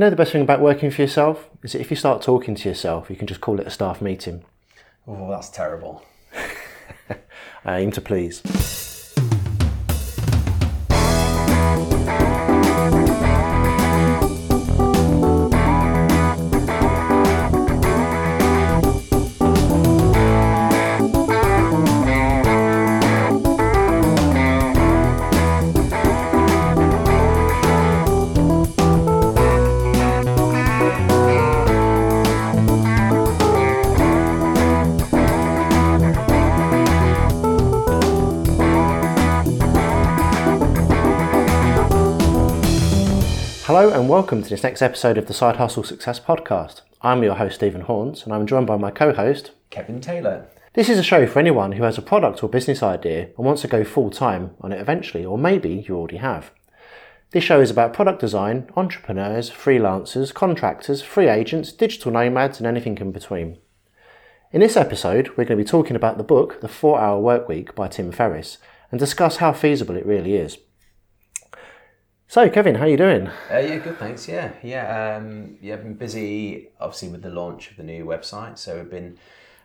You know the best thing about working for yourself is that if you start talking to yourself, you can just call it a staff meeting. Oh, that's terrible. I aim to please. Hello and welcome to this next episode of the Side Hustle Success Podcast. I'm your host, Stephen Haunts, and I'm joined by my co host. Kevin Taylor. This is a show for anyone who has a product or business idea and wants to go full time on it eventually, or maybe you already have. This show is about product design, entrepreneurs, freelancers, contractors, free agents, digital nomads, and anything in between. In this episode, we're going to be talking about the book, The 4 Hour Workweek by Tim Ferriss, and discuss how feasible it really is. So, Kevin, how are you doing? Uh, yeah, good, thanks. Yeah, yeah, um, yeah. I've been busy, obviously, with the launch of the new website. So we've been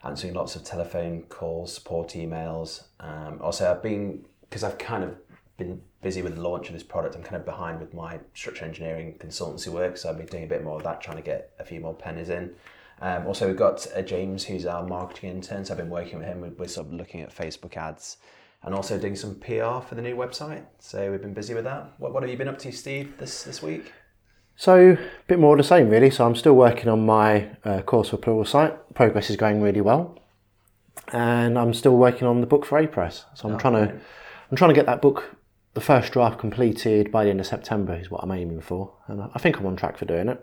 answering lots of telephone calls, support emails. Um, also, I've been because I've kind of been busy with the launch of this product. I'm kind of behind with my structural engineering consultancy work, so I've been doing a bit more of that, trying to get a few more pennies in. Um, also, we've got uh, James, who's our marketing intern. So I've been working with him. We're, we're sort of looking at Facebook ads and also doing some PR for the new website. So we've been busy with that. What, what have you been up to, Steve, this, this week? So, a bit more of the same, really. So, I'm still working on my uh, course for plural Pluralsight. Progress is going really well, and I'm still working on the book for Apress. So, I'm Oh, trying to. I'm trying to get that book, the first draft completed by the end of September, is what I'm aiming for, and I think I'm on track for doing it.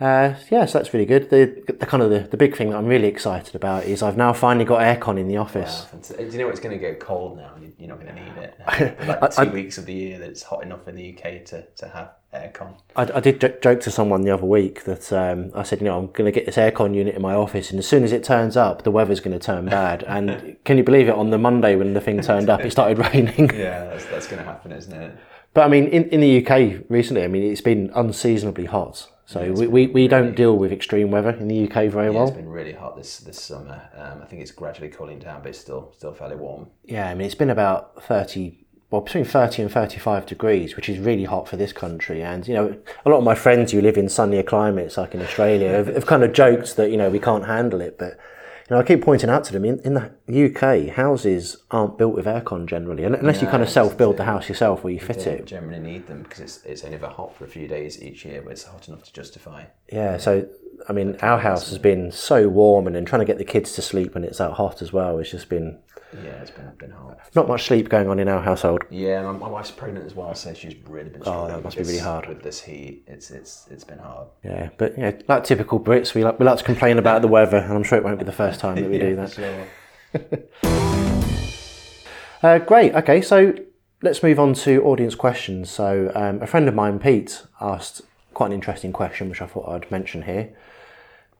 Uh, yeah, so that's really good. The, the kind of the, the big thing that I'm really excited about is I've now finally got aircon in the office. Wow, Do you know it's going to get cold now? You- You're not going to need it. Like two weeks of the year that it's hot enough in the UK to, to have aircon. I, I did jo- joke to someone the other week that um, I said, you know, I'm going to get this aircon unit in my office, and as soon as it turns up, the weather's going to turn bad. And can you believe it? On the Monday when the thing turned up, it started raining. Yeah, that's, that's going to happen, isn't it? But I mean, in, in the UK recently, I mean, it's been unseasonably hot. So we, we, we don't deal with extreme weather in the UK very Yeah, well. it's been really hot this this summer. Um, I think it's gradually cooling down, but it's still still fairly warm. Yeah, I mean, it's been about 30, well, between 30 and 35 degrees, which is really hot for this country. And, you know, a lot of my friends who live in sunnier climates, like in Australia, have, have kind of joked that, you know, we can't handle it. But, you know, I keep pointing out to them in, in the UK, houses aren't built with aircon generally, un- unless you kind of self build the house yourself where you fit it. generally need them because it's it's only ever hot for a few days each year, but it's hot enough to justify. Yeah, so, I mean, our house has been so warm, and then trying to get the kids to sleep when it's that hot as well has just been Yeah, it's been been hot. not much sleep going on in our household. Yeah, my, my wife's pregnant as well, so she's really been struggling. Oh, that must be really hard. with this heat. It's it's it's been hard. Yeah, but know, like typical Brits, we like, we like to complain about the weather, and I'm sure it won't be the first time that we do that. Sure. Uh, great. Okay, so let's move on to audience questions. So um, a friend of mine, Pete, asked quite an interesting question, which I thought I'd mention here.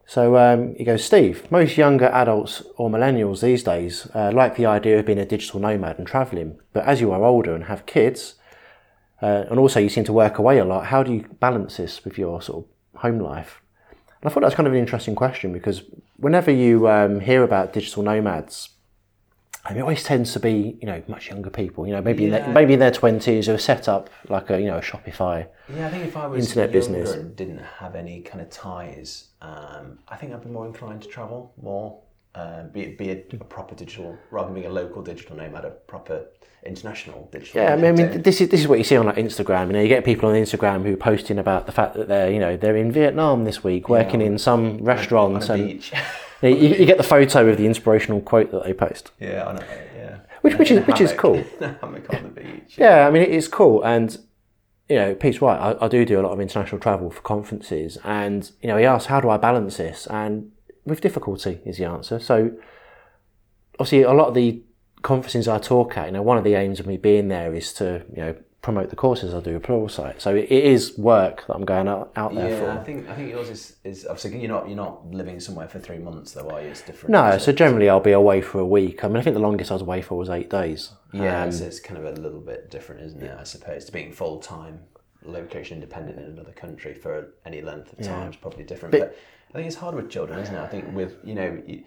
So um, he goes, Steve, most younger adults or millennials these days uh, like the idea of being a digital nomad and travelling, but as you are older and have kids, uh, and also you seem to work away a lot, how do you balance this with your sort of home life? And I thought that was kind of an interesting question because whenever you um, hear about digital nomads, I mean, it always tends to be, you know, much younger people. You know, maybe in their, maybe in their twenties who are set up like a, you know, a Shopify. Yeah, I think if I was Internet business. and didn't have any kind of ties, um, I think I'd be more inclined to travel more, uh, be be a, a proper digital rather than being a local digital nomad, a proper international digital. Yeah, I mean, I mean, this is this is what you see on like Instagram. You know, you get people on Instagram who are posting about the fact that they're, you know, they're in Vietnam this week, working in some restaurant. on restaurants, a and beach. you, you get the photo with the inspirational quote that they post. yeah, I know. Yeah, Which- which is- which is cool. hammock on the beach. Yeah, I mean, it is cool. And, you know, Pete's right. I, I do do a lot of international travel for conferences. And, you know, he asked, how do I balance this? And with difficulty is the answer. So, obviously, a lot of the conferences I talk at, you know, one of the aims of me being there is to, you know, promote the courses I do at site. So it, is work that I'm going out, out there Yeah, I for. think I think yours is, is obviously you're not you're not living somewhere for three months though, are you? It's different. No, so it? generally I'll be away for a week. I mean, I think the longest I was away for was eight days. yeah, Um, so it's kind of a little bit different, isn't it? I suppose to being full time. location independent in another country for any length of Yeah. time is probably different. But- But, I think it's hard with children, isn't it? I think with you know. You,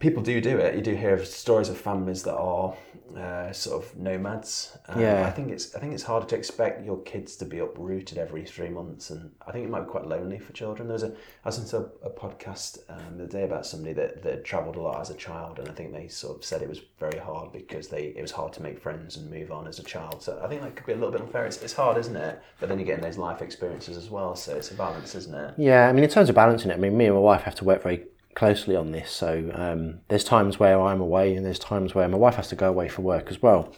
People do do it. You do hear of stories of families that are uh, sort of nomads. Um, Yeah. I think it's I think it's harder to expect your kids to be uprooted every three months, and I think it might be quite lonely for children. There was a I listened to a, a podcast um, the other day about somebody that, that travelled a lot as a child, and I think they sort of said it was very hard because they it was hard to make friends and move on as a child. So I think that could be a little bit unfair. It's, it's hard, isn't it? But then you're getting those life experiences as well, so it's a balance, isn't it? Yeah, I mean, in terms of balancing it, I mean, me and my wife have to work very closely on this. So um, there's times where I'm away, and there's times where my wife has to go away for work as well,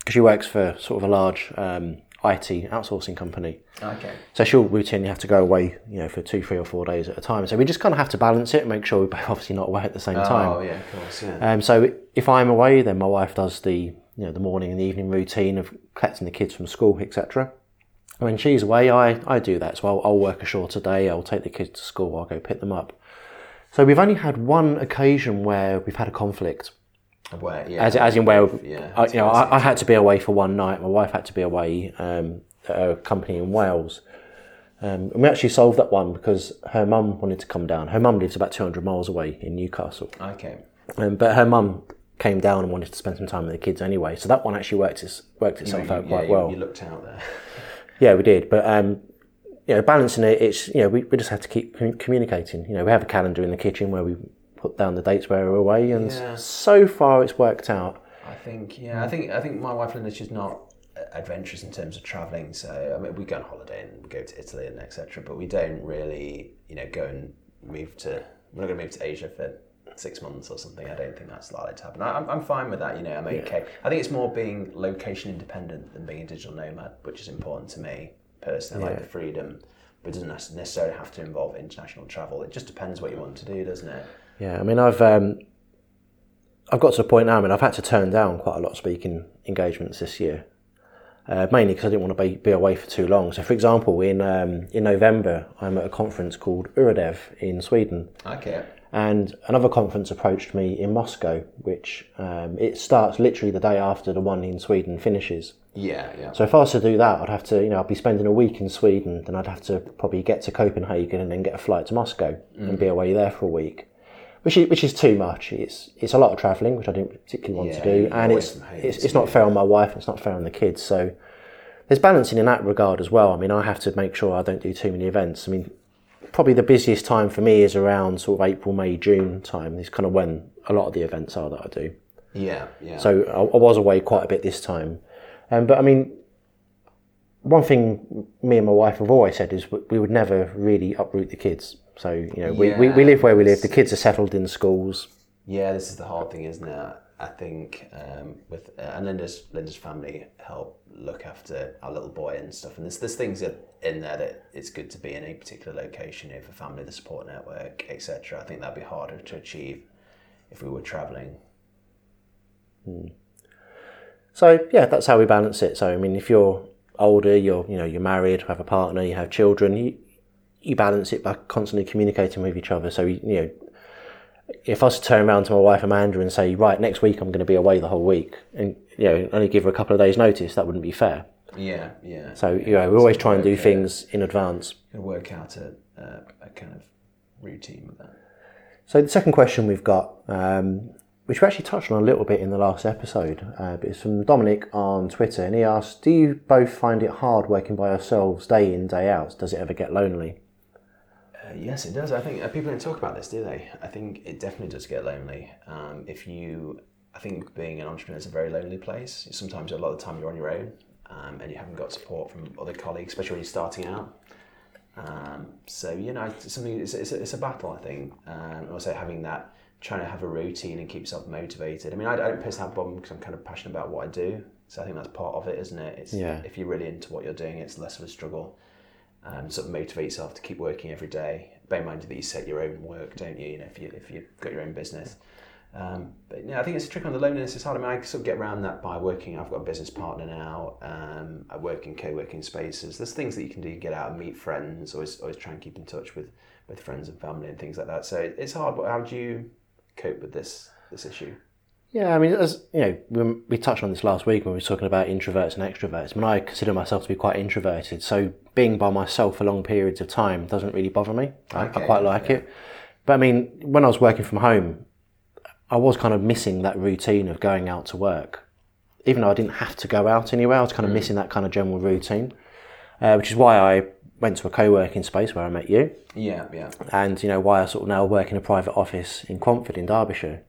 because she works for sort of a large um, IT outsourcing company. Okay. So she'll routinely have to go away, you know, for two, three, or four days at a time. So we just kind of have to balance it and make sure we're both obviously not away at the same time. Oh yeah, of course, yeah. Um, so if I'm away, then my wife does the you know the morning and the evening routine of collecting the kids from school, etc. When she's away, I, I do that. So I'll, I'll work a shorter day. I'll take the kids to school. I'll go pick them up. So we've only had one occasion where we've had a conflict, Where, yeah, as, as in where yeah, I, you know I, I had to be away for one night. My wife had to be away um, at a company in Wales. Um, and we actually solved that one because her mum wanted to come down. Her mum lives about 200 miles away in Newcastle. okay. Um, but her mum came down and wanted to spend some time with the kids anyway, so that one actually worked its, worked itself You- out quite you- well. You looked out there. Yeah, we did. But um, you know, balancing it, it's you know, we, we just have to keep communicating. You know, we have a calendar in the kitchen where we put down the dates where we're away, and Yeah. so far it's worked out. I think yeah, I think I think my wife Linda she's not adventurous in terms of traveling. So I mean, we go on holiday and we go to Italy and etc. But we don't really you know go and move to. We're not going to move to Asia for six months or something. I don't think that's likely to happen. I, I'm I'm fine with that. You know, I'm okay. I think it's more being location independent than being a digital nomad, which is important to me personally. I like the freedom. But it doesn't necessarily have to involve international travel. It just depends what you want to do, doesn't it? Yeah, I mean, I've um, I've got to the point now. I mean, I've had to turn down quite a lot of speaking engagements this year, uh, mainly because I didn't want to be, be away for too long. So, for example, in um, in November, I'm at a conference called Øredev in Sweden. Okay. And another conference approached me in Moscow, which um, it starts literally the day after the one in Sweden finishes. Yeah, yeah. So if I was to do that, I'd have to, you know, I'd be spending a week in Sweden, then I'd have to probably get to Copenhagen and then get a flight to Moscow and be away there for a week, which is which is too much. It's it's a lot of travelling, which I didn't particularly want Yeah, to do, and it's it's, it's not fair on my wife, and it's not fair on the kids. So there's balancing in that regard as well. I mean, I have to make sure I don't do too many events. I mean, probably the busiest time for me is around sort of April, May, June time. Is kind of when a lot of the events are that I do. Yeah, yeah. So I, I was away quite a bit this time. Um, but I mean, one thing me and my wife have always said is we- would never really uproot the kids. So, you know, we, we, we live where we live. The kids are settled in schools. Yeah, this is the hard thing, isn't it? I think um, with uh, and Linda's Linda's family help look after our little boy and stuff, and there's there's things that- in there that it's good to be in a particular location here for family, the support network, etc. I think that'd be harder to achieve if we were traveling. So, yeah, that's how we balance it. So, I mean, if you're older, you're, you know, you're married, have a partner, you have children, you, you balance it by constantly communicating with each other. So, you know, if I was to turn around to my wife Amanda and say, right, next week I'm going to be away the whole week, and you know, only give her a couple of days' notice, that wouldn't be fair. Yeah, yeah. So you know, we always try and do things in advance. Work out a, a, a kind of routine with that. So the second question we've got, um, which we actually touched on a little bit in the last episode, uh, but it's from Dominic on Twitter, and he asked, "Do you both find it hard working by yourselves day in day out? Does it ever get lonely?" Uh, yes, it does. I think uh, people don't talk about this, do they? I think it definitely does get lonely. Um, if you, I think being an entrepreneur is a very lonely place. Sometimes a lot of the time you're on your own, um, and you haven't got support from other colleagues, especially when you're starting out. Um, so you know, it's something. It's, it's, a, it's a battle, I think, um, also having that, trying to have a routine and keep yourself motivated. I mean, I, I don't personally have a problem because I'm kind of passionate about what I do. So I think that's part of it, isn't it? It's, Yeah. If you're really into what you're doing, it's less of a struggle um, sort of motivate yourself to keep working every day. Bear in mind that you set your own work, don't you? You know, if you if you've got your own business. Um, but yeah, I think it's a trick on the loneliness. It's hard. I mean, I sort of get around that by working. I've got a business partner now. Um, I work in co-working spaces. There's things that you can do. Get out and meet friends. Always always try and keep in touch with with friends and family and things like that. So it's hard. But how do you cope with this this issue? Yeah, I mean, as you know, we, we touched on this last week when we were talking about introverts and extroverts. I mean, I consider myself to be quite introverted, so being by myself for long periods of time doesn't really bother me. I, I quite like it. But I mean, when I was working from home, I was kind of missing that routine of going out to work. Even though I didn't have to go out anywhere, I was kind of missing that kind of general routine, uh, which is why I went to a co-working space where I met you Yeah, yeah. and you know why I sort of now work in a private office in Quantford in Derbyshire.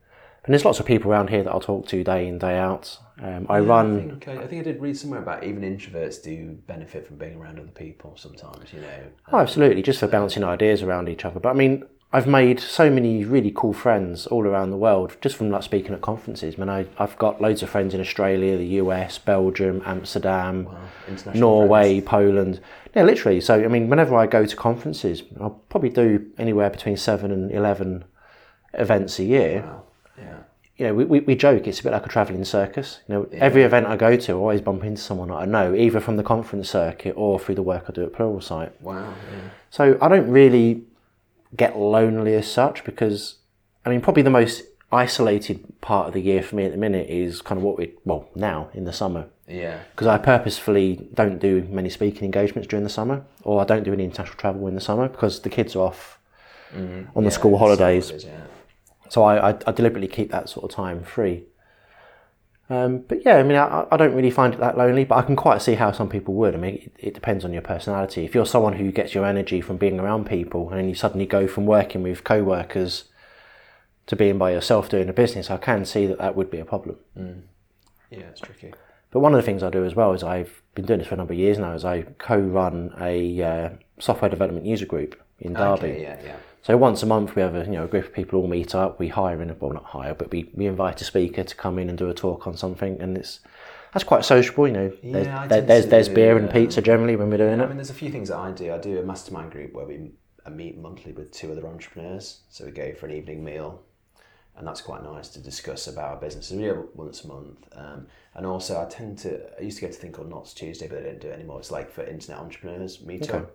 And there's lots of people around here that I'll talk to day in day out. Um, I I run. think, I, I think I did read somewhere about even introverts do benefit from being around other people sometimes, you know. Oh, absolutely, just for bouncing ideas around each other. But I mean, I've made so many really cool friends all around the world just from like speaking at conferences. I mean, I, I've got loads of friends in Australia, the US, Belgium, Amsterdam, international Norway, Poland. Yeah, literally. So I mean, whenever I go to conferences, I'll probably do anywhere between seven and eleven events a year. Wow. Yeah. you know, we, we, we joke it's a bit like a travelling circus. You know, every event I go to, I always bump into someone that I know, either from the conference circuit or through the work I do at Pluralsight. Wow. Yeah. So I don't really get lonely as such because, I mean, probably the most isolated part of the year for me at the minute is kind of what we, well, now in the summer. Yeah. Because I purposefully don't do many speaking engagements during the summer, or I don't do any international travel in the summer because the kids are off on the school Yeah, holidays. so yeah. So I, I, I deliberately keep that sort of time free. Um, but yeah, I mean, I, I don't really find it that lonely, but I can quite see how some people would. I mean, it, it depends on your personality. If you're someone who gets your energy from being around people and you suddenly go from working with co workers to being by yourself doing a business, I can see that that would be a problem. Yeah, it's tricky. But one of the things I do as well is I've been doing this for a number of years now, is I co run a uh, software development user group in Derby. Okay, yeah, yeah. So once a month we have a you know a group of people all meet up. We hire in a well not hire, but we, we invite a speaker to come in and do a talk on something, and it's that's quite sociable. You know, there's Yeah, I there, there's, there's do, beer and um, pizza generally when we're doing I it. I mean, there's a few things that I do. I do a mastermind group where we I meet monthly with two other entrepreneurs. So we go for an evening meal, and that's quite nice to discuss about our business. We do it once a month. Um, and also, I tend to, I used to go to a thing called Nott Tuesday, but I don't do it anymore. It's like for internet entrepreneurs meet Okay.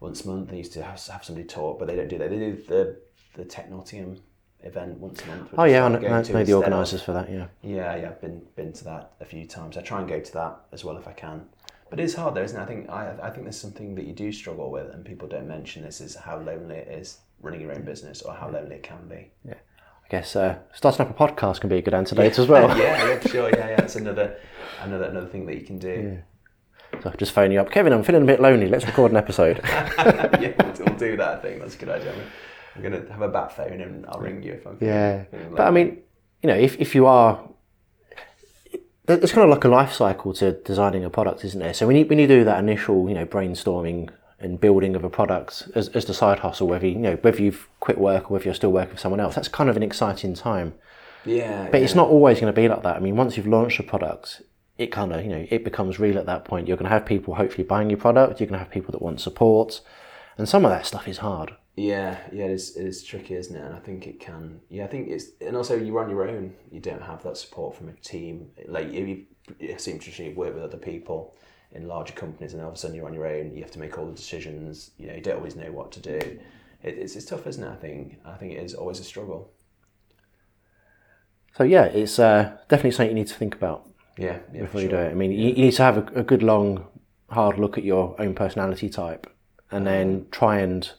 Once a month. They used to have, have somebody talk, but they don't do that. They do the, the Tech Nottingham event once a month. Oh yeah, I know, I know the organisers for that. Yeah, yeah, yeah, I've been been to that a few times. I try and go to that as well if I can. But it is hard though, isn't it? I think I I think there's something that you do struggle with, and people don't mention this is how lonely it is running your own business, or how lonely it can be. Yeah, I guess uh, starting up a podcast can be a good antidote as well. yeah, yeah, sure, yeah, yeah. That's another another another thing that you can do. So just phone you up, Kevin. I'm feeling a bit lonely. Let's record an episode. Yeah, we'll, we'll do that. I think that's a good idea. I'm gonna have a bat phone and I'll ring you if I'm. Yeah, but I mean, you know, if if you are, it's kind of like a life cycle to designing a product, isn't there? So when you when you do that initial, you know, brainstorming and building of a product as, as the side hustle, whether you, you know whether you've quit work or whether you're still working for someone else, that's kind of an exciting time. yeah, But it's not always going to be like that. I mean, once you've launched a product, it kind of you know it becomes real at that point. You're going to have people hopefully buying your product. You're going to have people that want support, and some of that stuff is hard. Yeah, yeah, it is. It is tricky, isn't it? And I think it can. Yeah, I think it's. And also, you're on your own. You don't have that support from a team. Like if you, you seem to traditionally work with other people in larger companies, and all of a sudden you're on your own. You have to make all the decisions. You know, you don't always know what to do. It, it's it's tough, isn't it? I think. I think it is always a struggle. So yeah, it's uh, definitely something you need to think about. Yeah, yeah, before for you sure. do it. I mean, you, you need to have a, a good long, hard look at your own personality type, and then try and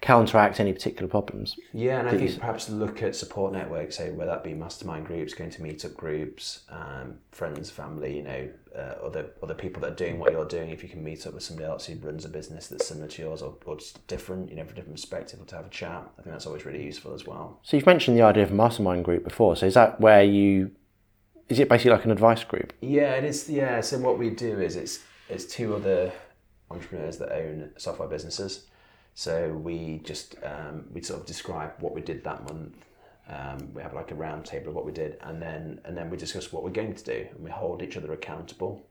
counteract any particular problems. Yeah, and I think perhaps look at support networks, say whether that be mastermind groups, going to meetup groups, um, friends, family, you know, uh, other other people that are doing what you're doing. If you can meet up with somebody else who runs a business that's similar to yours or, or just different, you know, from a different perspective, or to have a chat, I think that's always really useful as well. So you've mentioned the idea of a mastermind group before. So is that where you? Is it basically like an advice group? Yeah, it is. Yeah, so what we do is it's it's two other entrepreneurs that own software businesses. So we just um, we sort of describe what we did that month. Um, we have like a round table of what we did, and then and then we discuss what we're going to do, and we hold each other accountable.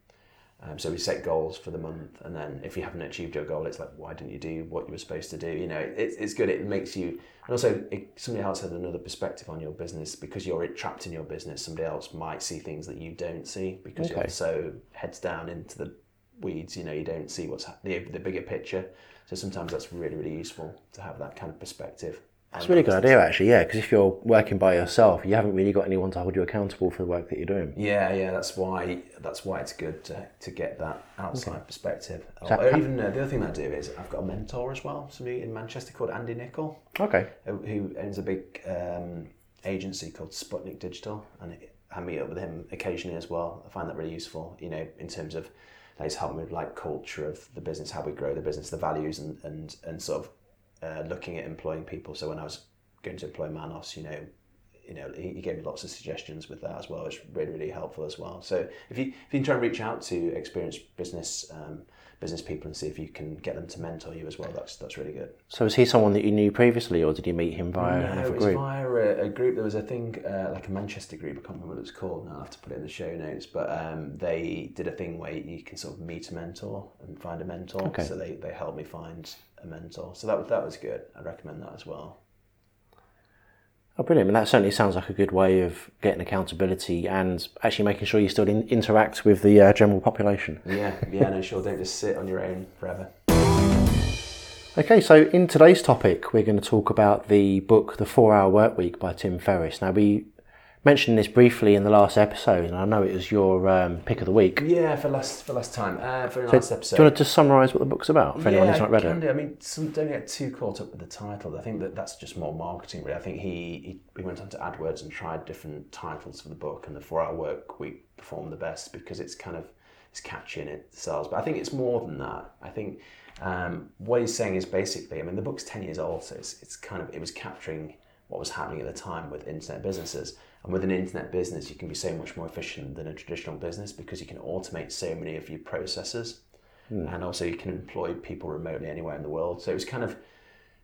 Um, so we set goals for the month, and then if you haven't achieved your goal, it's like, why didn't you do what you were supposed to do? You know, it's, it's good. It makes you, and also it, somebody else has another perspective on your business because you're trapped in your business. Somebody else might see things that you don't see because Okay. you're so heads down into the weeds. You know, you don't see what's the the bigger picture. So sometimes that's really really useful to have that kind of perspective. That's a really good idea, actually. Yeah, because if you're working by yourself, you haven't really got anyone to hold you accountable for the work that you're doing. Yeah, yeah, that's why that's why it's good to, to get that outside perspective. Or, even uh, the other thing I do is I've got a mentor as well, somebody in Manchester called Andy Nichol. Okay. who- who owns a big um, agency called Sputnik Digital, and it, I meet up with him occasionally as well. I find that really useful, you know, in terms of like, he's helping with like culture of the business, how we grow the business, the values, and and and sort of uh, looking at employing people. So when I was going to employ Manos, you know, you know, he, he gave me lots of suggestions with that as well. It's really, really helpful as well. So if you if you can try and reach out to experienced business um, business people and see if you can get them to mentor you as well, that's that's really good. So is he someone that you knew previously, or did you meet him via No, another it was group? via a, a group. There was a thing uh, like a Manchester group. I can't remember what it was called. Now I'll have to put it in the show notes. But um, they did a thing where you can sort of meet a mentor and find a mentor. Okay. So they, they helped me find a mentor. So that was that was good. I recommend that as well. Oh, brilliant. And that certainly sounds like a good way of getting accountability and actually making sure you still in- interact with the uh, general population. Yeah, yeah, no, sure. Don't just sit on your own forever. Okay, so in today's topic, we're going to talk about the book The Four Hour Work Week by Tim Ferriss. Now, we mentioned this briefly in the last episode, and I know it was your um, pick of the week. Yeah, for last for last time. Uh, for the last Do episode. you want to just summarise what the book's about for anyone yeah, who's not read it? do. I mean, some, don't get too caught up with the title. I think that that's just more marketing. Really, I think he, he he went onto AdWords and tried different titles for the book, and the Four Hour Work Week performed the best because it's kind of it's catchy and it sells. But I think it's more than that. I think um, what he's saying is basically, I mean, the book's ten years old, so it's it's kind of it was capturing what was happening at the time with internet businesses. And with an internet business, you can be so much more efficient than a traditional business because you can automate so many of your processes and also you can employ people remotely anywhere in the world. So it was kind of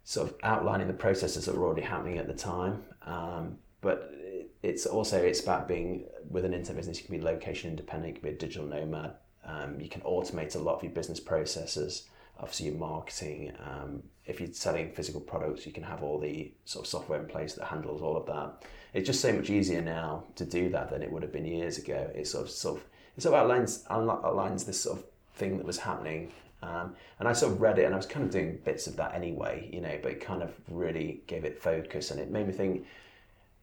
sort of outlining the processes that were already happening at the time. Um, but it's also it's about being with an internet business. You can be location independent. You can be a digital nomad. Um, you can automate a lot of your business processes. Obviously, your marketing. Um, if you're selling physical products, you can have all the sort of software in place that handles all of that. It's just so much easier now to do that than it would have been years ago. It sort of sort of it sort of outlines outlines this sort of thing that was happening. Um, and I sort of read it, and I was kind of doing bits of that anyway, you know. But it kind of really gave it focus, and it made me think,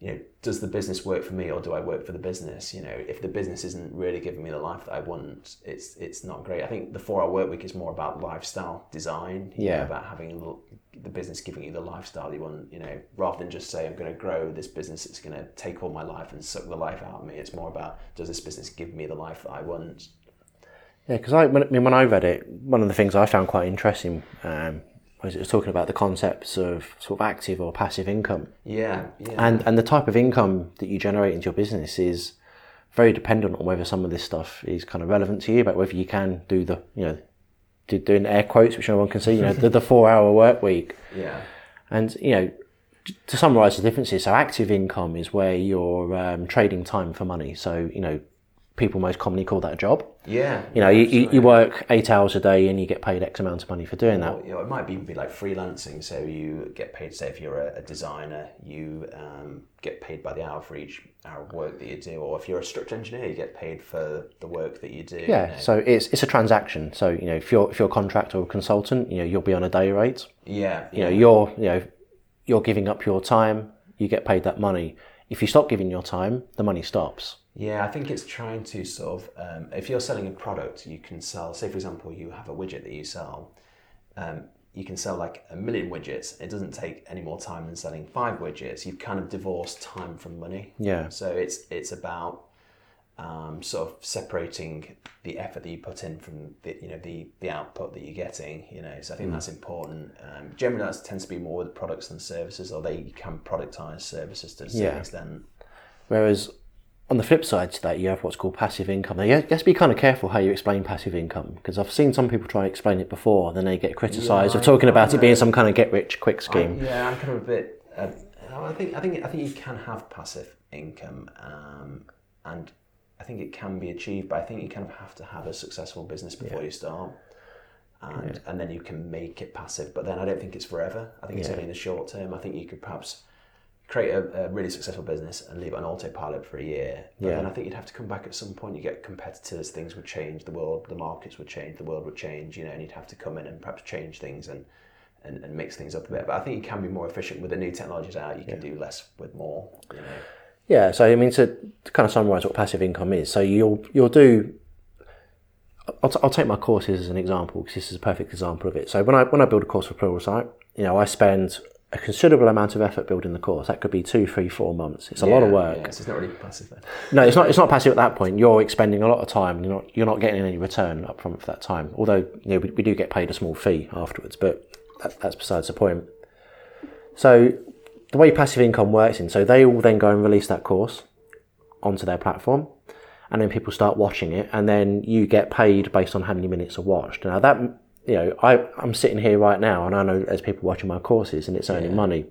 you know, does the business work for me, or do I work for the business? You know, if the business isn't really giving me the life that I want, it's it's not great. I think the four-hour work week is more about lifestyle design, you know, Yeah. about having little, the business giving you the lifestyle you want, you know, rather than just say I'm going to grow this business, it's going to take all my life and suck the life out of me. It's more about does this business give me the life that I want? Yeah, because I, when, I mean, when I read it, one of the things I found quite interesting um, was it was talking about the concepts of sort of active or passive income. Yeah, yeah. And and the type of income that you generate into your business is very dependent on whether some of this stuff is kind of relevant to you, but whether you can do the you know do, doing air quotes which no one can see, you know, the, the four hour work week. yeah. And you know, to summarise the differences, so active income is where you're um, trading time for money. So you know, people most commonly call that a job. Yeah. You know, you, you, you work eight hours a day and you get paid X amount of money for doing that. Or, you know, it might even be like freelancing. So you get paid, say, if you're a, a designer, you um, get paid by the hour for each hour of work that you do. Or if you're a structural engineer, you get paid for the work that you do. you Yeah, know. so it's it's a transaction. So you know, if you're if you're a contractor or a consultant, you know, you'll be on a day rate. yeah, You know, you're you know, you're giving up your time, you get paid that money. If you stop giving your time, the money stops. Yeah, I think it's trying to sort of, um, if you're selling a product, you can sell, say for example, you have a widget that you sell, um, you can sell like a million widgets. It doesn't take any more time than selling five widgets. You've kind of divorced time from money. Yeah. So it's it's about um, sort of separating the effort that you put in from the you know the the output that you're getting. You know, so I think that's important. Um, generally, that tends to be more with products than services, although you can productize services to a certain Yeah. extent. Whereas on the flip side to that, you have what's called passive income. Now, you have to be kind of careful how you explain passive income because I've seen some people try to explain it before, and then they get criticised Yeah, of talking I- about I it being some kind of get rich quick scheme. Yeah, I'm kind of a bit. Uh, I think I think I think you can have passive income, um, and I think it can be achieved. But I think you kind of have to have a successful business before you start, and and then you can make it passive. But then I don't think it's forever. I think it's Yeah. only in the short term. I think you could perhaps create a, a really successful business and leave it on autopilot for a year. But Yeah. then I think you'd have to come back at some point. You get competitors, things would change, the world, the markets would change, the world would change, you know, and you'd have to come in and perhaps change things and and, and mix things up a bit. But I think you can be more efficient with the new technologies out. You can do less with more. You know. Yeah, so I mean to, to kind of summarise what passive income is. So you'll you'll do. I'll, t- I'll take my courses as an example because this is a perfect example of it. So when I when I build a course for Pluralsight, you know I spend a considerable amount of effort building the course. That could be two, three, four months. It's a lot of work. Yeah, so it's not really passive then. No, it's not. It's not passive at that point. You're expending a lot of time, and you're not. You're not getting any return up front for that time. Although you know we, we do get paid a small fee afterwards, but that, that's besides the point. So the way passive income works, in so they all then go and release that course onto their platform, and then people start watching it, and then you get paid based on how many minutes are watched. Now that you know, I I'm sitting here right now, and I know there's people watching my courses, and it's earning money.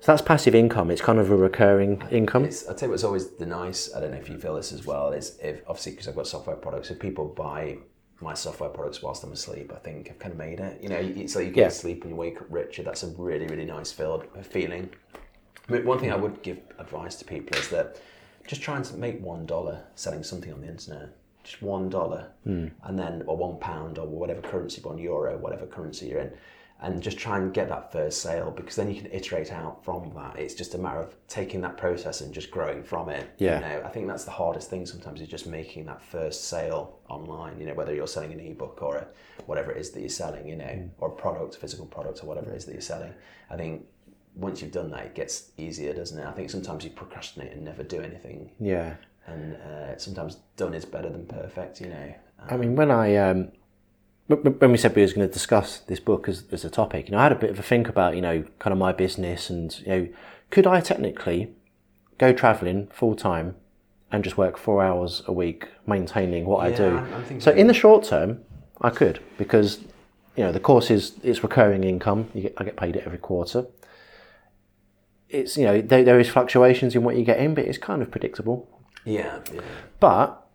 So that's passive income. It's kind of a recurring income. It's, I'll tell you what's always the nice, I don't know if you feel this as well, is if obviously because I've got software products, if people buy my software products whilst I'm asleep, I think I've kind of made it. You know, it's like you get Yeah. to sleep and you wake up richer. That's a really, really nice feel, feeling. I mean, one thing I would give advice to people is that just try and make one dollar selling something on the internet. Just one dollar, and then or one pound or whatever currency, one euro, whatever currency you're in, and just try and get that first sale because then you can iterate out from that. It's just a matter of taking that process and just growing from it. Yeah. You know, I think that's the hardest thing sometimes is just making that first sale online. You know, whether you're selling an ebook or a, whatever it is that you're selling, you know, mm. or a product, physical product, or whatever it is that you're selling. I think once you've done that, it gets easier, doesn't it? I think sometimes you procrastinate and never do anything, Yeah. And uh, sometimes done is better than perfect. You know. I mean, when I um, when we said we was going to discuss this book as, as a topic, you know, I had a bit of a think about, you know, kind of my business and, you know, could I technically go travelling full time and just work four hours a week maintaining what I Yeah, do? I'm- so in the short term, I could because, you know, the course is it's recurring income. You get, I get paid it every quarter. It's you know there, there is fluctuations in what you get in, but it's kind of predictable. Yeah. Yeah. But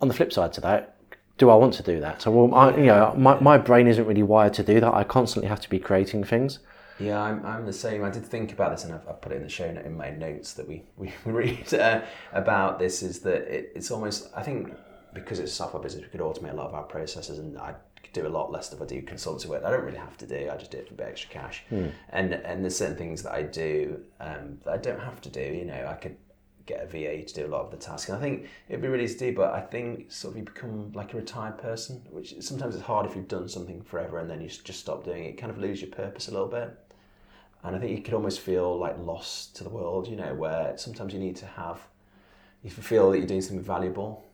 on the flip side to that, do I want to do that? So, well, I, you know, my, my brain isn't really wired to do that. I constantly have to be creating things. Yeah, I'm, I'm the same. I did think about this, and I've, I've put it in the show note in my notes that we we read uh, about this. Is that it, it's almost I think because it's a software business, we could automate a lot of our processes, and I could do a lot less stuff I do consultancy work. I don't really have to do. I just do it for a bit extra cash. And and there's certain things that I do um, that I don't have to do. You know, I could get a VA to do a lot of the tasks. And I think it'd be really easy to do, but I think sort of you become like a retired person, which sometimes it's hard if you've done something forever and then you just stop doing it. You kind of lose your purpose a little bit. And I think you could almost feel like lost to the world, you know, where sometimes you need to have, if you feel that you're doing something valuable,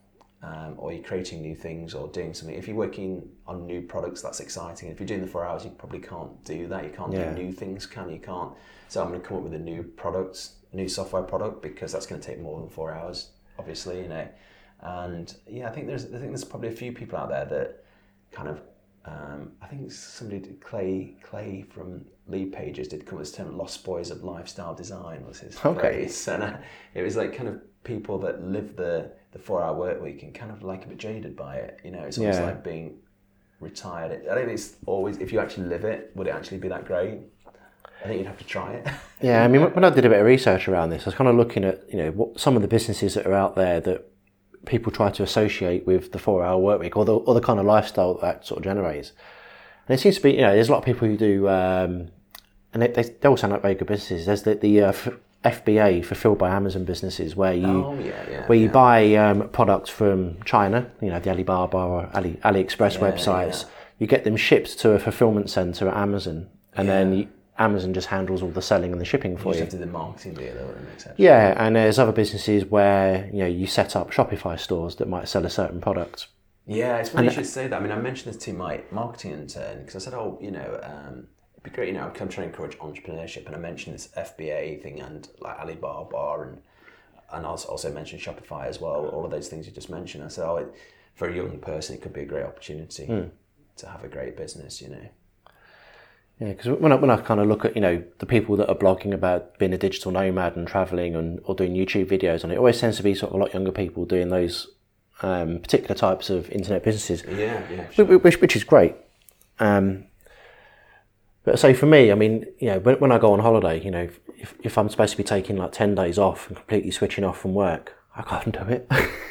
um, or you're creating new things or doing something. If you're working on new products, that's exciting. If you're doing the four hours, you probably can't do that. You can't Yeah. do new things, can you? You Can't. So I'm going to come up with a new product, new software product, because that's going to take more than four hours, obviously, you know. And yeah, I think there's, I think there's probably a few people out there that kind of um, I think somebody did Clay Clay from Lead Pages did come with this term "lost boys of lifestyle design" was his Okay. phrase, and uh, it was like kind of people that live the the four hour work week and kind of like a bit jaded by it. You know, it's almost Yeah. like being retired. I don't think it's always if you actually live it, would it actually be that great? I think you'd have to try it. Yeah, I mean, when I did a bit of research around this, I was kind of looking at, you know, what some of the businesses that are out there that people try to associate with the four-hour work week or the, or the kind of lifestyle that sort of generates. And it seems to be, you know, there's a lot of people who do, um, and they, they, they all sound like very good businesses. There's the, the uh, FBA, Fulfilled by Amazon businesses, where you oh yeah, yeah. where you yeah. buy um, products from China, you know, the Alibaba or Ali, AliExpress websites, you get them shipped to a fulfillment center at Amazon, and then you, Amazon just handles all the selling and the shipping for You you. just have to do the marketing deal, etc. Yeah, and there's other businesses where you know you set up Shopify stores that might sell a certain product. Yeah, it's funny you should say that. I mean, I mentioned this to my marketing intern because I said, oh, you know, um, it'd be great, you know, I'm trying to encourage entrepreneurship, and I mentioned this FBA thing and like Alibaba and and also also mentioned Shopify as well. All of those things you just mentioned. I said, oh, it, for a young person, it could be a great opportunity to have a great business, you know. Yeah, because when I, when I kind of look at you know the people that are blogging about being a digital nomad and traveling and or doing YouTube videos, and it always tends to be sort of a lot younger people doing those um, particular types of internet businesses. Yeah, yeah. Wh- which, which is great. Um, but so for me, I mean, you know, when, when I go on holiday, you know, if, if I'm supposed to be taking like 10 days off and completely switching off from work, I can't do it.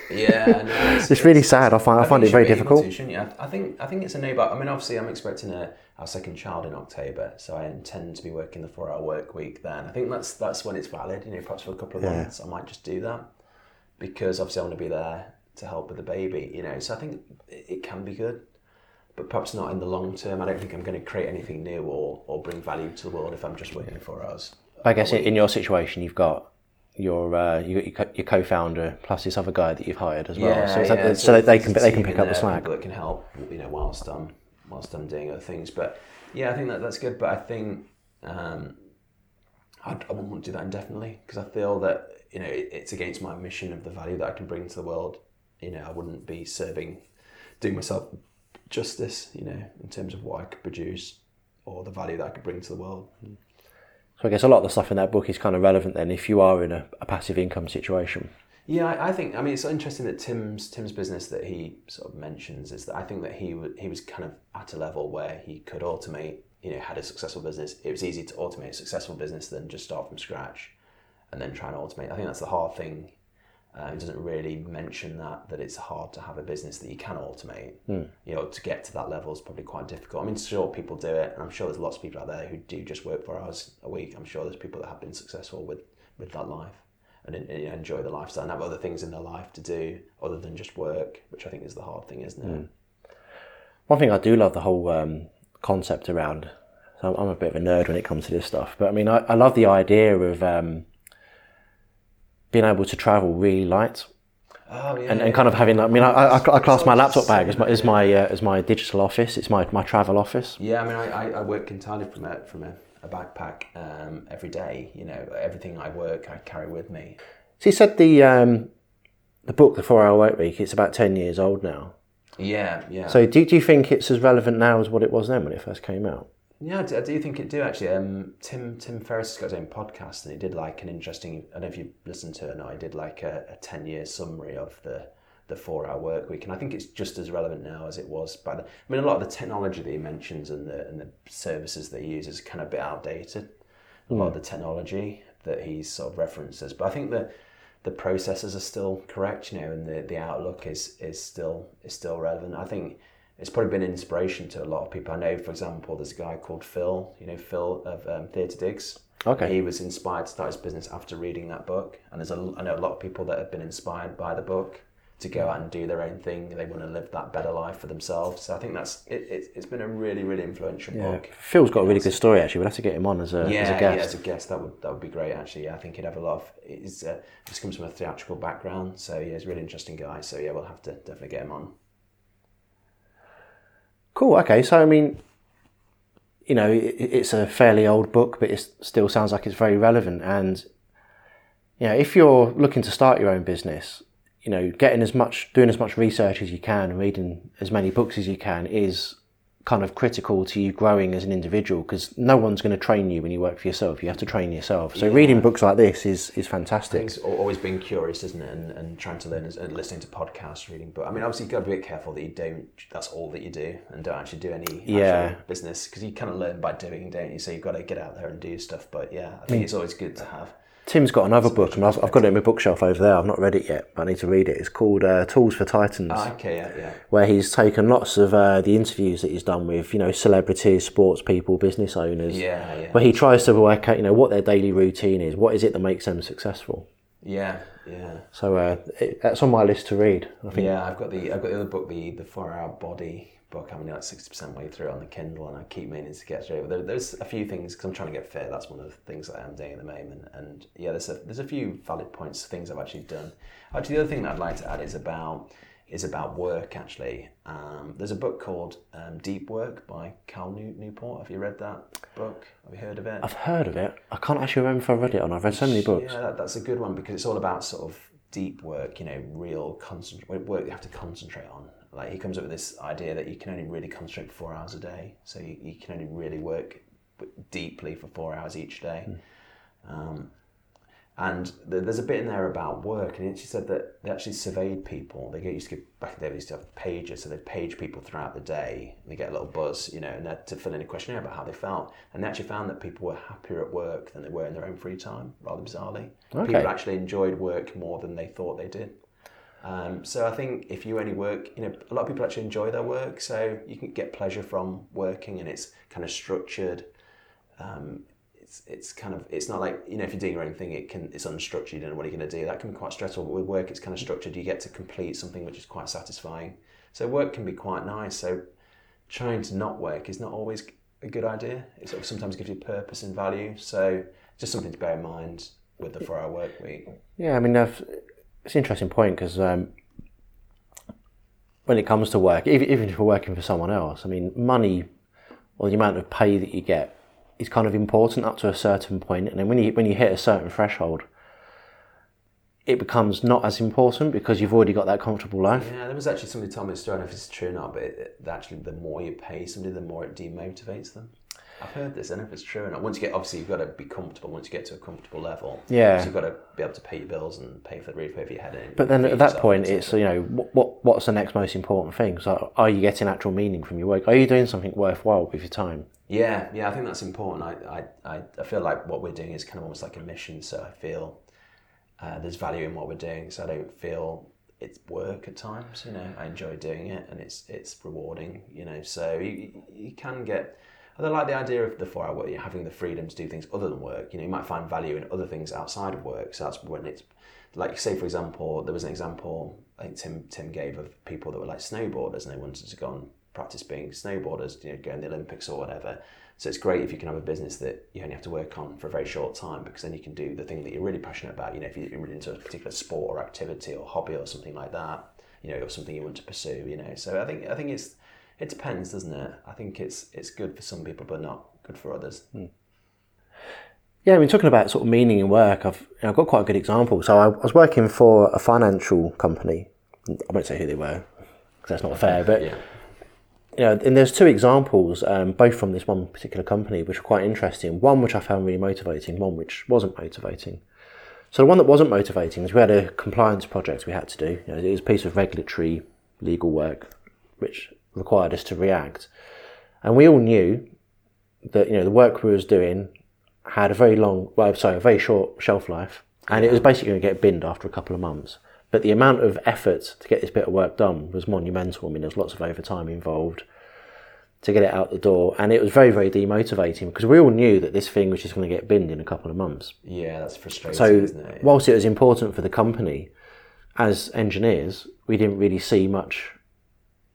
Yeah, no, it's really sad. I find, I think find it very should be able difficult. to? I I think I think it's a no, but I mean, obviously, I'm expecting a, our second child in October, so I intend to be working the four-hour work week then. I think that's that's when it's valid. You know, perhaps for a couple of Yeah. months, I might just do that because obviously I want to be there to help with the baby. You know, so I think it, can be good, but perhaps not in the long term. I don't think I'm going to create anything new or or bring value to the world if I'm just working four hours. I guess in your situation, you've got your uh, your, co- your co-founder plus this other guy that you've hired as well. so, it's like- so that they can they can pick up the slack. That can help, you know, whilst I'm whilst I'm doing other things. But yeah, I think that that's good. But I think um, I, I wouldn't want to do that indefinitely because I feel that you know it, it's against my mission of the value that I can bring to the world. You know, I wouldn't be serving, doing myself justice. You know, in terms of what I could produce or the value that I could bring to the world. So I guess a lot of the stuff in that book is kind of relevant then if you are in a, a passive income situation. Yeah, I, I think. I mean, it's interesting that Tim's Tim's business that he sort of mentions is that I think that he wa- he was kind of at a level where he could automate. You know, had a successful business. It was easy to automate a successful business than just start from scratch, and then try and automate. I think that's the hard thing. Uh, he doesn't really mention that that it's hard to have a business that you can automate. You know, to get to that level is probably quite difficult. I mean, sure, people do it, and I'm sure there's lots of people out there who do just work four hours a week. I'm sure there's people that have been successful with with that life and en- en- enjoy the lifestyle and have other things in their life to do other than just work, which I think is the hard thing, isn't it? One thing I do love the whole um, concept around. So I'm a bit of a nerd when it comes to this stuff, but I mean, I, I love the idea of um, being able to travel really light Oh yeah, and, and kind of having. I mean, I, I, I class my laptop bag as my as my uh, as my digital office. It's my my travel office. yeah. I mean, I, I, I work entirely from a from a, a backpack um, every day. You know, everything I work, I carry with me. So you said the um, the book, The Four Hour Work Week, it's about ten years old now. Yeah, yeah. So do, do you think it's as relevant now as what it was then when it first came out? Yeah, I do, I do think it do actually. Um, Tim Tim Ferriss has got his own podcast, and he did like an interesting. I don't know if you listened to it or not. He did like a, a ten year summary of the the four hour work week, and I think it's just as relevant now as it was by the. I mean, a lot of the technology that he mentions and the and the services that he uses is kind of a bit outdated. A lot of the technology that he sort of references, but I think the the processes are still correct, you know, and the, the outlook is is still is still relevant. I think it's probably been an inspiration to a lot of people. I know, for example, there's a guy called Phil, you know, Phil of um, Theatre Digs. Okay. He was inspired to start his business after reading that book, and there's a I know a lot of people that have been inspired by the book to go out and do their own thing. They want to live that better life for themselves. So I think that's it. it it's been a really really influential book. Phil's got a really good story actually. We'll have to get him on as a, Yeah, as a yeah, guest. as a guest, that would that would be great. Actually, yeah, I think he'd have a lot of. He's uh, just comes from a theatrical background, so yeah, he's a really interesting guy. So yeah, we'll have to definitely get him on. Cool. Okay. So I mean, you know, it, it's a fairly old book, but it still sounds like it's very relevant. And you know, if you're looking to start your own business, you know, getting as much, doing as much research as you can, reading as many books as you can, is kind of critical to you growing as an individual because no one's going to train you when you work for yourself. You have to train yourself. So reading books like this is is fantastic. It's always being curious, isn't it, and, and trying to learn and listening to podcasts, reading. But I mean, obviously, you've got to be careful that you don't. That's all that you do, and don't actually do any actual Yeah. business because you kind of learn by doing, don't you? So you've got to get out there and do stuff. But yeah, I think mm. it's always good to have. Tim's got another book, and I've, I've got it in my bookshelf over there. I've not read it yet, but I need to read it. It's called uh, Tools for Titans. Ah, okay, yeah, yeah. where he's taken lots of uh, the interviews that he's done with, you know, celebrities, sports people, business owners. Yeah, yeah. Where he tries to work out, you know, what their daily routine is. What is it that makes them successful? Yeah, yeah. So uh, it, that's on my list to read. I think. Yeah, I've got the I've got the other book, the the Four Hour Body book. I'm only like sixty percent way through on the Kindle, and I keep meaning to get through. it. There, there's a few things because I'm trying to get fit. That's one of the things that I'm doing at the moment. And yeah, there's a there's a few valid points, things I've actually done. Actually, the other thing that I'd like to add is about is about work. Actually, um, there's a book called um, Deep Work by Cal New- Newport. Have you read that book? Have you heard of it? I've heard of it. I can't actually remember if I read it or not. I've read so many books. Yeah, that, that's a good one because it's all about sort of deep work, you know, real concentrate work you have to concentrate on. Like he comes up with this idea that you can only really concentrate for four hours a day, so you, you can only really work deeply for four hours each day. Um, and th- there's a bit in there about work, and she said that they actually surveyed people. They get used to give, back in the day, they used to have pages, so they page people throughout the day. And they get a little buzz, you know, and they're to fill in a questionnaire about how they felt. And they actually found that people were happier at work than they were in their own free time, rather bizarrely. Okay. People actually enjoyed work more than they thought they did. Um, so I think if you only work, you know, a lot of people actually enjoy their work, so you can get pleasure from working, and it's kind of structured. Um, it's it's kind of it's not like you know if you're doing your own thing, it can it's unstructured. You don't know what you're going to do. That can be quite stressful. But with work, it's kind of structured. You get to complete something which is quite satisfying. So work can be quite nice. So trying to not work is not always a good idea. It sort of sometimes gives you purpose and value. So just something to bear in mind with the four-hour work week. Yeah, I mean, it's an interesting point because um, when it comes to work, even, if you're working for someone else, I mean, money or the amount of pay that you get is kind of important up to a certain point, and then when you when you hit a certain threshold, it becomes not as important because you've already got that comfortable life. Yeah, there was actually somebody told me a story. I don't know if it's true or not, but it, it, actually, the more you pay somebody, the more it demotivates them. I've heard this. I don't know if it's true or not. Once you get, obviously, you've got to be comfortable. Once you get to a comfortable level, Yeah. so you've got to be able to pay your bills and pay for the roof over your head. And But then at that point, it's you know what, what what's the next most important thing? So are you getting actual meaning from your work? Are you doing something worthwhile with your time? Yeah, yeah, I think that's important. I, I, I, I feel like what we're doing is kind of almost like a mission. So I feel uh, there's value in what we're doing. So I don't feel it's work at times. You know, I enjoy doing it, and it's it's rewarding. You know, so you you can get. I like the idea of the four hour work, you're having the freedom to do things other than work. You know, you might find value in other things outside of work. So that's when it's like, say, for example, there was an example I think Tim Tim gave of people that were like snowboarders and they wanted to go and practice being snowboarders, you know, go in the Olympics or whatever. So it's great if you can have a business that you only have to work on for a very short time because then you can do the thing that you're really passionate about. You know, if you're really into a particular sport or activity or hobby or something like that, you know, or something you want to pursue. You know, so I think I think it's it depends, doesn't it? I think it's it's good for some people, but not good for others. Yeah, I mean, talking about sort of meaning in work, I've you know, I've got quite a good example. So I, I was working for a financial company. I won't say who they were because that's not fair, but Yeah. you know, and there's two examples, um, both from this one particular company, which are quite interesting. One which I found really motivating, one which wasn't motivating. So the one that wasn't motivating is we had a compliance project we had to do. You know, it was a piece of regulatory legal work which required us to react, and we all knew that you know the work we was doing had a very long, well, sorry, a very short shelf life, and it was basically going to get binned after a couple of months. But the amount of effort to get this bit of work done was monumental. I mean, there was lots of overtime involved to get it out the door, and it was very, very demotivating because we all knew that this thing was just going to get binned in a couple of months. Yeah, that's frustrating, So, isn't it? whilst it was important for the company, as engineers, we didn't really see much.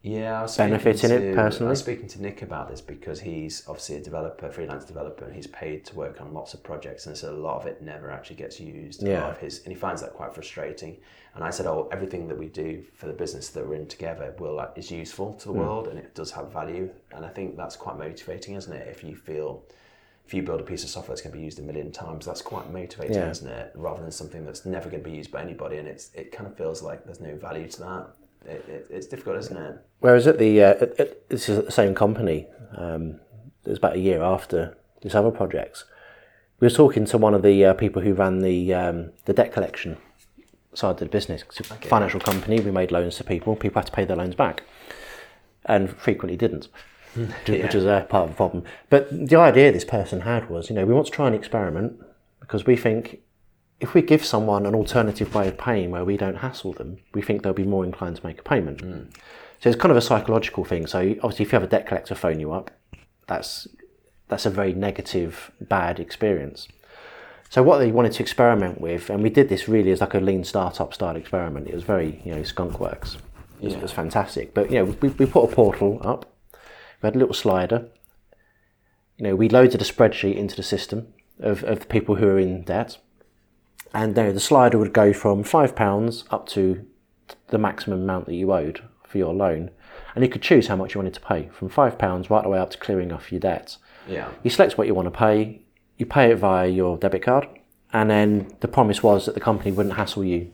Yeah, I was benefit speaking in it personally? I was speaking to Nick about this because he's obviously a developer, freelance developer, and he's paid to work on lots of projects, and so a lot of it never actually gets used. A Yeah. lot of his, and he finds that quite frustrating. And I said, "Oh, everything that we do for the business that we're in together will like, is useful to the Hmm. world, and it does have value." And I think that's quite motivating, isn't it? If you feel if you build a piece of software that's going to be used a million times, that's quite motivating, Yeah. isn't it? Rather than something that's never going to be used by anybody, and it's it kind of feels like there's no value to that. It, it, it's difficult, isn't it? Whereas at the uh, at, at, this is at the same company. Um, it was about a year after this other project. We were talking to one of the uh, people who ran the um, the debt collection side of the business. It's a financial company. We made loans to people. People had to pay their loans back, and frequently didn't, which, is- which is a part of the problem. But the idea this person had was, you know, we want to try an experiment because we think if we give someone an alternative way of paying where we don't hassle them, we think they'll be more inclined to make a payment. Hmm. So it's kind of a psychological thing. So obviously, if you have a debt collector phone you up, that's that's a very negative, bad experience. So what they wanted to experiment with, and we did this really as like a lean startup style experiment. It was very, you know, skunk works. It was, it was fantastic. But you know, we, we put a portal up. We had a little slider. You know, we loaded a spreadsheet into the system of, of the people who are in debt, and know, the slider would go from five pounds up to the maximum amount that you owed for your loan, and you could choose how much you wanted to pay, from five pounds right the way up to clearing off your debt. Yeah. You select what you want to pay, you pay it via your debit card, and then the promise was that the company wouldn't hassle you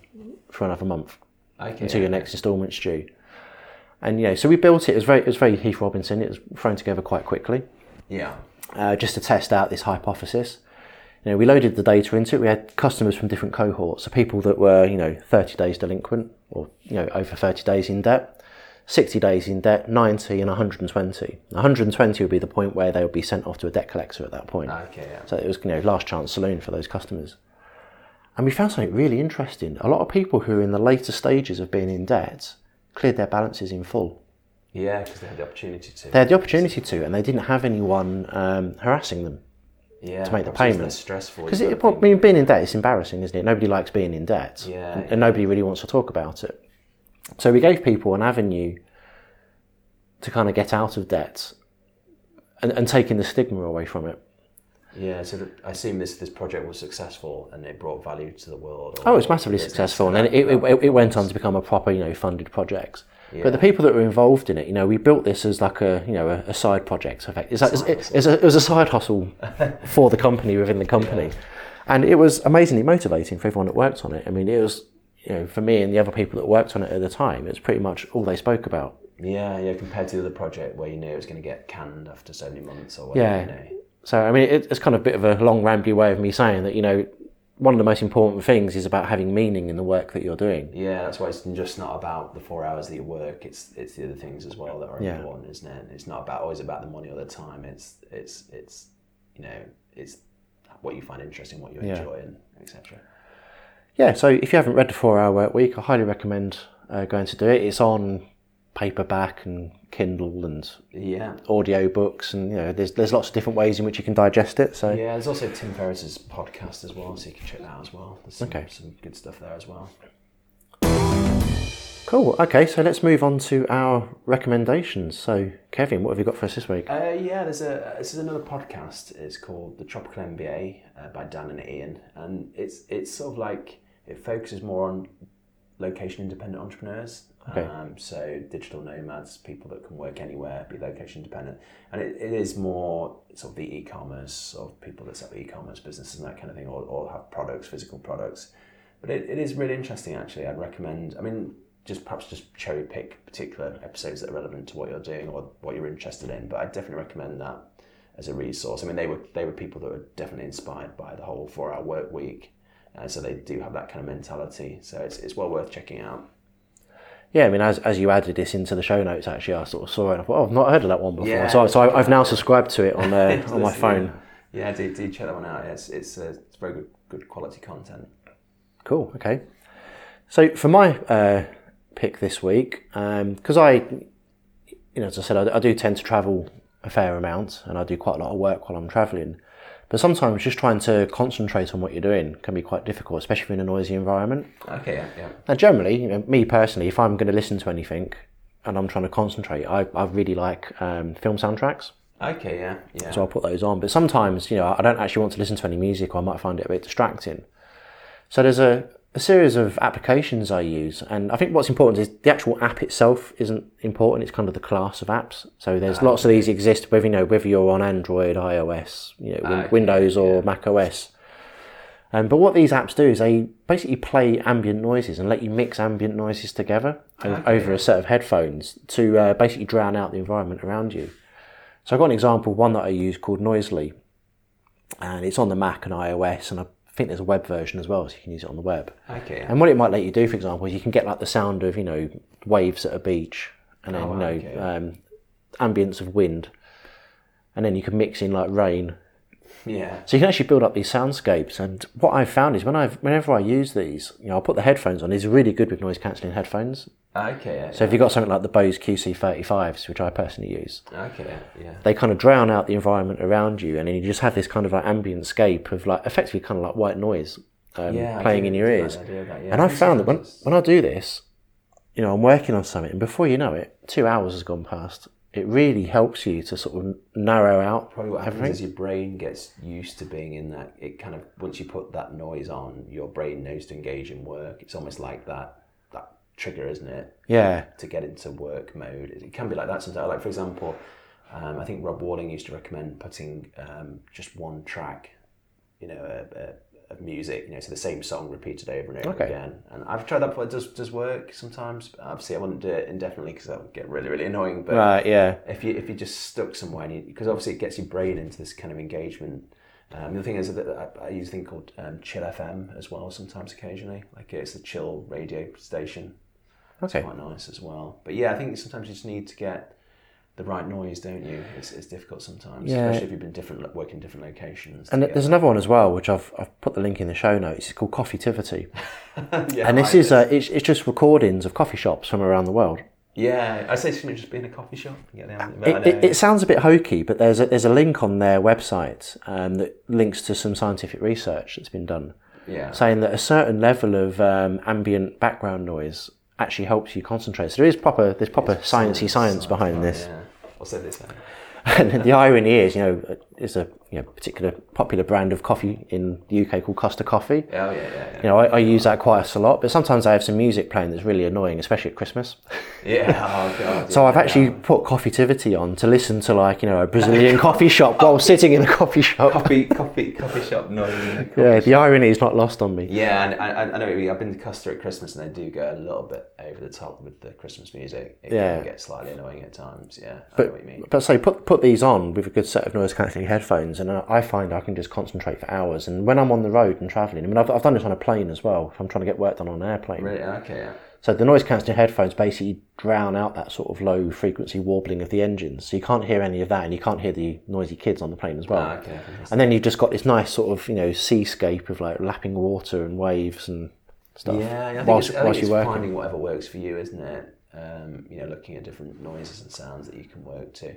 for another month Okay. until your next instalment's due. And you know, so we built it. It was very, it was very Heath Robinson. It was thrown together quite quickly, Yeah. uh, just to test out this hypothesis. You know, we loaded the data into it. We had customers from different cohorts, so people that were you know 30 days delinquent or you know over 30 days in debt, 60 days in debt, 90 and 120. 120 would be the point where they would be sent off to a debt collector at that point. Okay. Yeah. So it was you know last chance saloon for those customers. And we found something really interesting. A lot of people who are in the later stages of being in debt cleared their balances in full. Yeah, because they had the opportunity to. They had the opportunity to, and they didn't have anyone um, harassing them. Yeah, to make the payment. stressful. Because it, got I mean, being in debt is embarrassing, isn't it? Nobody likes being in debt, Yeah, and, and nobody really wants to talk about it. So we gave people an avenue to kind of get out of debt, and, and taking the stigma away from it. Yeah, so I assume this this project was successful and it brought value to the world. Oh, it's massively successful, and then it, it, it went on to become a proper, you know, funded project. But the people that were involved in it, you know, we built this as like a, you know, a, a side project. It's like, it's, it's a, it was a side hustle for the company within the company, and it was amazingly motivating for everyone that worked on it. I mean, it was, you know, for me and the other people that worked on it at the time, it's pretty much all they spoke about. Yeah, yeah, compared to the other project where you knew it was going to get canned after so many months or whatever. Yeah. You know. So, I mean, it, it's kind of a bit of a long, rambly way of me saying that, you know, one of the most important things is about having meaning in the work that you're doing. Yeah, that's why it's just not about the four hours that you work. It's it's the other things as well that are Yeah. important, isn't it? It's not about always about the money all the time. It's it's it's you know it's what you find interesting, what you Yeah. enjoy, and etc. Yeah, so if you haven't read the Four Hour Work Week, I highly recommend uh, going to do it. It's on paperback and Kindle and Yeah, audio books, and you know, there's there's lots of different ways in which you can digest it. So yeah. There's also Tim Ferriss's podcast as well, so you can check that out as well. There's some, Okay. some good stuff there as well. cool. Okay, so let's move on to our recommendations. So, Kevin, what have you got for us this week? Uh, yeah, there's a this is another podcast. It's called the Tropical MBA uh, by Dan and Ian, and it's it's sort of like it focuses more on location independent entrepreneurs. Okay. Um, so digital nomads, people that can work anywhere, be location independent, and it, it is more sort of the e-commerce of people that set up e-commerce businesses and that kind of thing, or, or have products, physical products. But it, it is really interesting actually. I'd recommend. I mean, just perhaps just cherry pick particular episodes that are relevant to what you're doing or what you're interested in. But I definitely recommend that as a resource. I mean, they were they were people that were definitely inspired by the whole four hour work week, uh, so they do have that kind of mentality. So it's it's well worth checking out. Yeah, I mean, as, as you added this into the show notes, actually, I sort of saw it and I thought, oh, I've not heard of that one before. Yeah, so so I, I've now subscribed to it on uh, on my phone. Yeah, do, do check that one out. It's it's, uh, it's very good good quality content. Cool. Okay. So for my uh, pick this week, because I, you know, as I said, I, I do tend to travel a fair amount, and I do quite a lot of work while I'm travelling. But sometimes just trying to concentrate on what you're doing can be quite difficult, especially in a noisy environment. Okay, yeah, yeah. Now, generally, you know, me personally, if I'm going to listen to anything and I'm trying to concentrate, I, I really like um, film soundtracks. Okay, yeah, yeah. So I'll put those on. But sometimes, you know, I don't actually want to listen to any music or I might find it a bit distracting. So there's a, a series of applications I use. And I think what's important is the actual app itself isn't important. It's kind of the class of apps. So there's lots of these exist, whether, you know, whether you're on Android, iOS, you know, Okay, Windows or Mac OS. Um, but what these apps do is they basically play ambient noises and let you mix ambient noises together Okay. over a set of headphones to uh, basically drown out the environment around you. So I've got an example, one that I use called Noisli, and it's on the Mac and iOS, and I think there's a web version as well, so you can use it on the web. okay. And what it might let you do, for example, is you can get like the sound of you know waves at a beach, and then Oh, you know okay. um, ambience of wind, and then you can mix in like rain. Yeah. So you can actually build up these soundscapes. And what I've found is when I've whenever I use these, you know, I'll put the headphones on. These are really good with noise cancelling headphones. Okay, yeah. So if you've got something like the Bose QC35s, which I personally use, Okay, yeah, yeah. they kind of drown out the environment around you, and then you just have this kind of like ambient scape of like effectively kind of like white noise um, Yeah, playing do- in your ears. that, yeah. And I've found that when, when I do this, you know, I'm working on something, and before you know it, two hours has gone past. It really helps you to sort of narrow out Probably what happens everything. is your brain gets used to being in that. It kind of once you put that noise on, your brain knows to engage in work. It's almost like that that trigger, isn't it? Yeah, To get into work mode, it can be like that sometimes. Like for example, um, I think Rob Walling used to recommend putting um, just one track, you know, a, a, of music, you know, so the same song repeated over and over Okay. again. And I've tried that before. It does does work sometimes. Obviously, I wouldn't do it indefinitely because that would get really really annoying. But right, yeah, if you if you just stuck somewhere, because obviously it gets your brain into this kind of engagement. Um, the thing is that I, I use a thing called um, Chill FM as well. Sometimes, occasionally, like it's a chill radio station. okay, It's quite nice as well. But yeah, I think sometimes you just need to get the right noise, don't you? It's, it's difficult sometimes, Yeah. especially if you've been different working different locations. And together. there's another one as well, which I've, I've put the link in the show notes. It's called Coffitivity. yeah, and this is uh, it's, it's just recordings of coffee shops from around the world. yeah. I say shouldn't it just be in a coffee shop. Get down, but It, it, it sounds a bit hokey, but there's a, there's a link on their website um, that links to some scientific research that's been done, yeah. saying that a certain level of um, ambient background noise actually helps you concentrate. So there is proper there's proper sciencey science behind this. Yeah. They say. And the irony is, you know, there's a you know, particular popular brand of coffee in the UK called Costa Coffee. Oh yeah, yeah, yeah. You know, I, I use that quite a lot, but sometimes I have some music playing that's really annoying, especially at Christmas. Yeah. Oh god. So yeah, I've actually yeah. put Coffitivity on to listen to like you know a Brazilian coffee shop while oh. sitting in a coffee shop. coffee, coffee, coffee shop noise. coffee Yeah, the irony is not lost on me. Yeah, and I, I know mean. I've been to Costa at Christmas, and they do go a little bit over the top with the Christmas music. It Yeah. can get slightly annoying at times. Yeah, I know what you mean. but say put put these on with a good set of noise cancelling headphones, and I find I can just concentrate for hours. And when I'm on the road and travelling, I mean I've, I've done this on a plane as well. If I'm trying to get work done on an airplane. Really? Okay. Yeah. So the noise cancelling headphones basically drown out that sort of low frequency warbling of the engines. So you can't hear any of that, and you can't hear the noisy kids on the plane as well. Ah, okay. And then you've just got this nice sort of you know seascape of like lapping water and waves and stuff. Yeah, I think whilst, it's, I think it's you're working. finding whatever works for you, isn't it? Um, you know, looking at different noises and sounds that you can work to.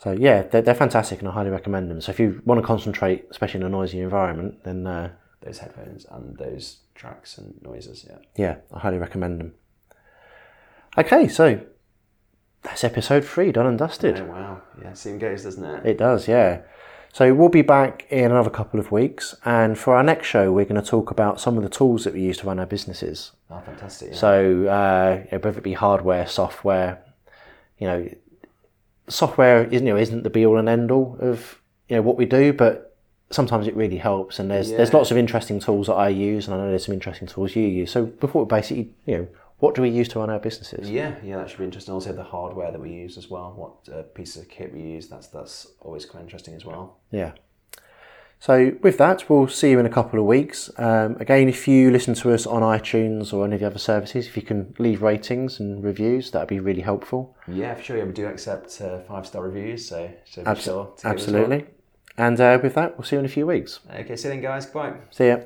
So yeah, they're, they're fantastic, and I highly recommend them. So if you want to concentrate, especially in a noisy environment, then uh, Those headphones and those tracks and noises. Yeah. yeah, I highly recommend them. Okay, so that's episode three done and dusted. Oh wow. Yeah. Soon goes, doesn't it? It does, yeah. So we'll be back in another couple of weeks, and for our next show, we're going to talk about some of the tools that we use to run our businesses. Oh, fantastic. Yeah. So uh, whether it be hardware, software, you know, software isn't you know isn't the be all and end all of you know what we do, but sometimes it really helps. And there's there's lots of interesting tools that I use, and I know there's some interesting tools you use. So before basically, you know, what do we use to run our businesses? Yeah, yeah, that should be interesting. Also, the hardware that we use as well. What uh, pieces of kit we use. That's that's always quite interesting as well. Yeah. So with that, we'll see you in a couple of weeks. Um, again, if you listen to us on iTunes or any of the other services, if you can leave ratings and reviews, that'd be really helpful. Yeah, for sure. Yeah, we do accept uh, five star reviews, so so be Abs- sure. to give us absolutely. And uh, with that, we'll see you in a few weeks. Okay, see you then, guys. Bye. See ya.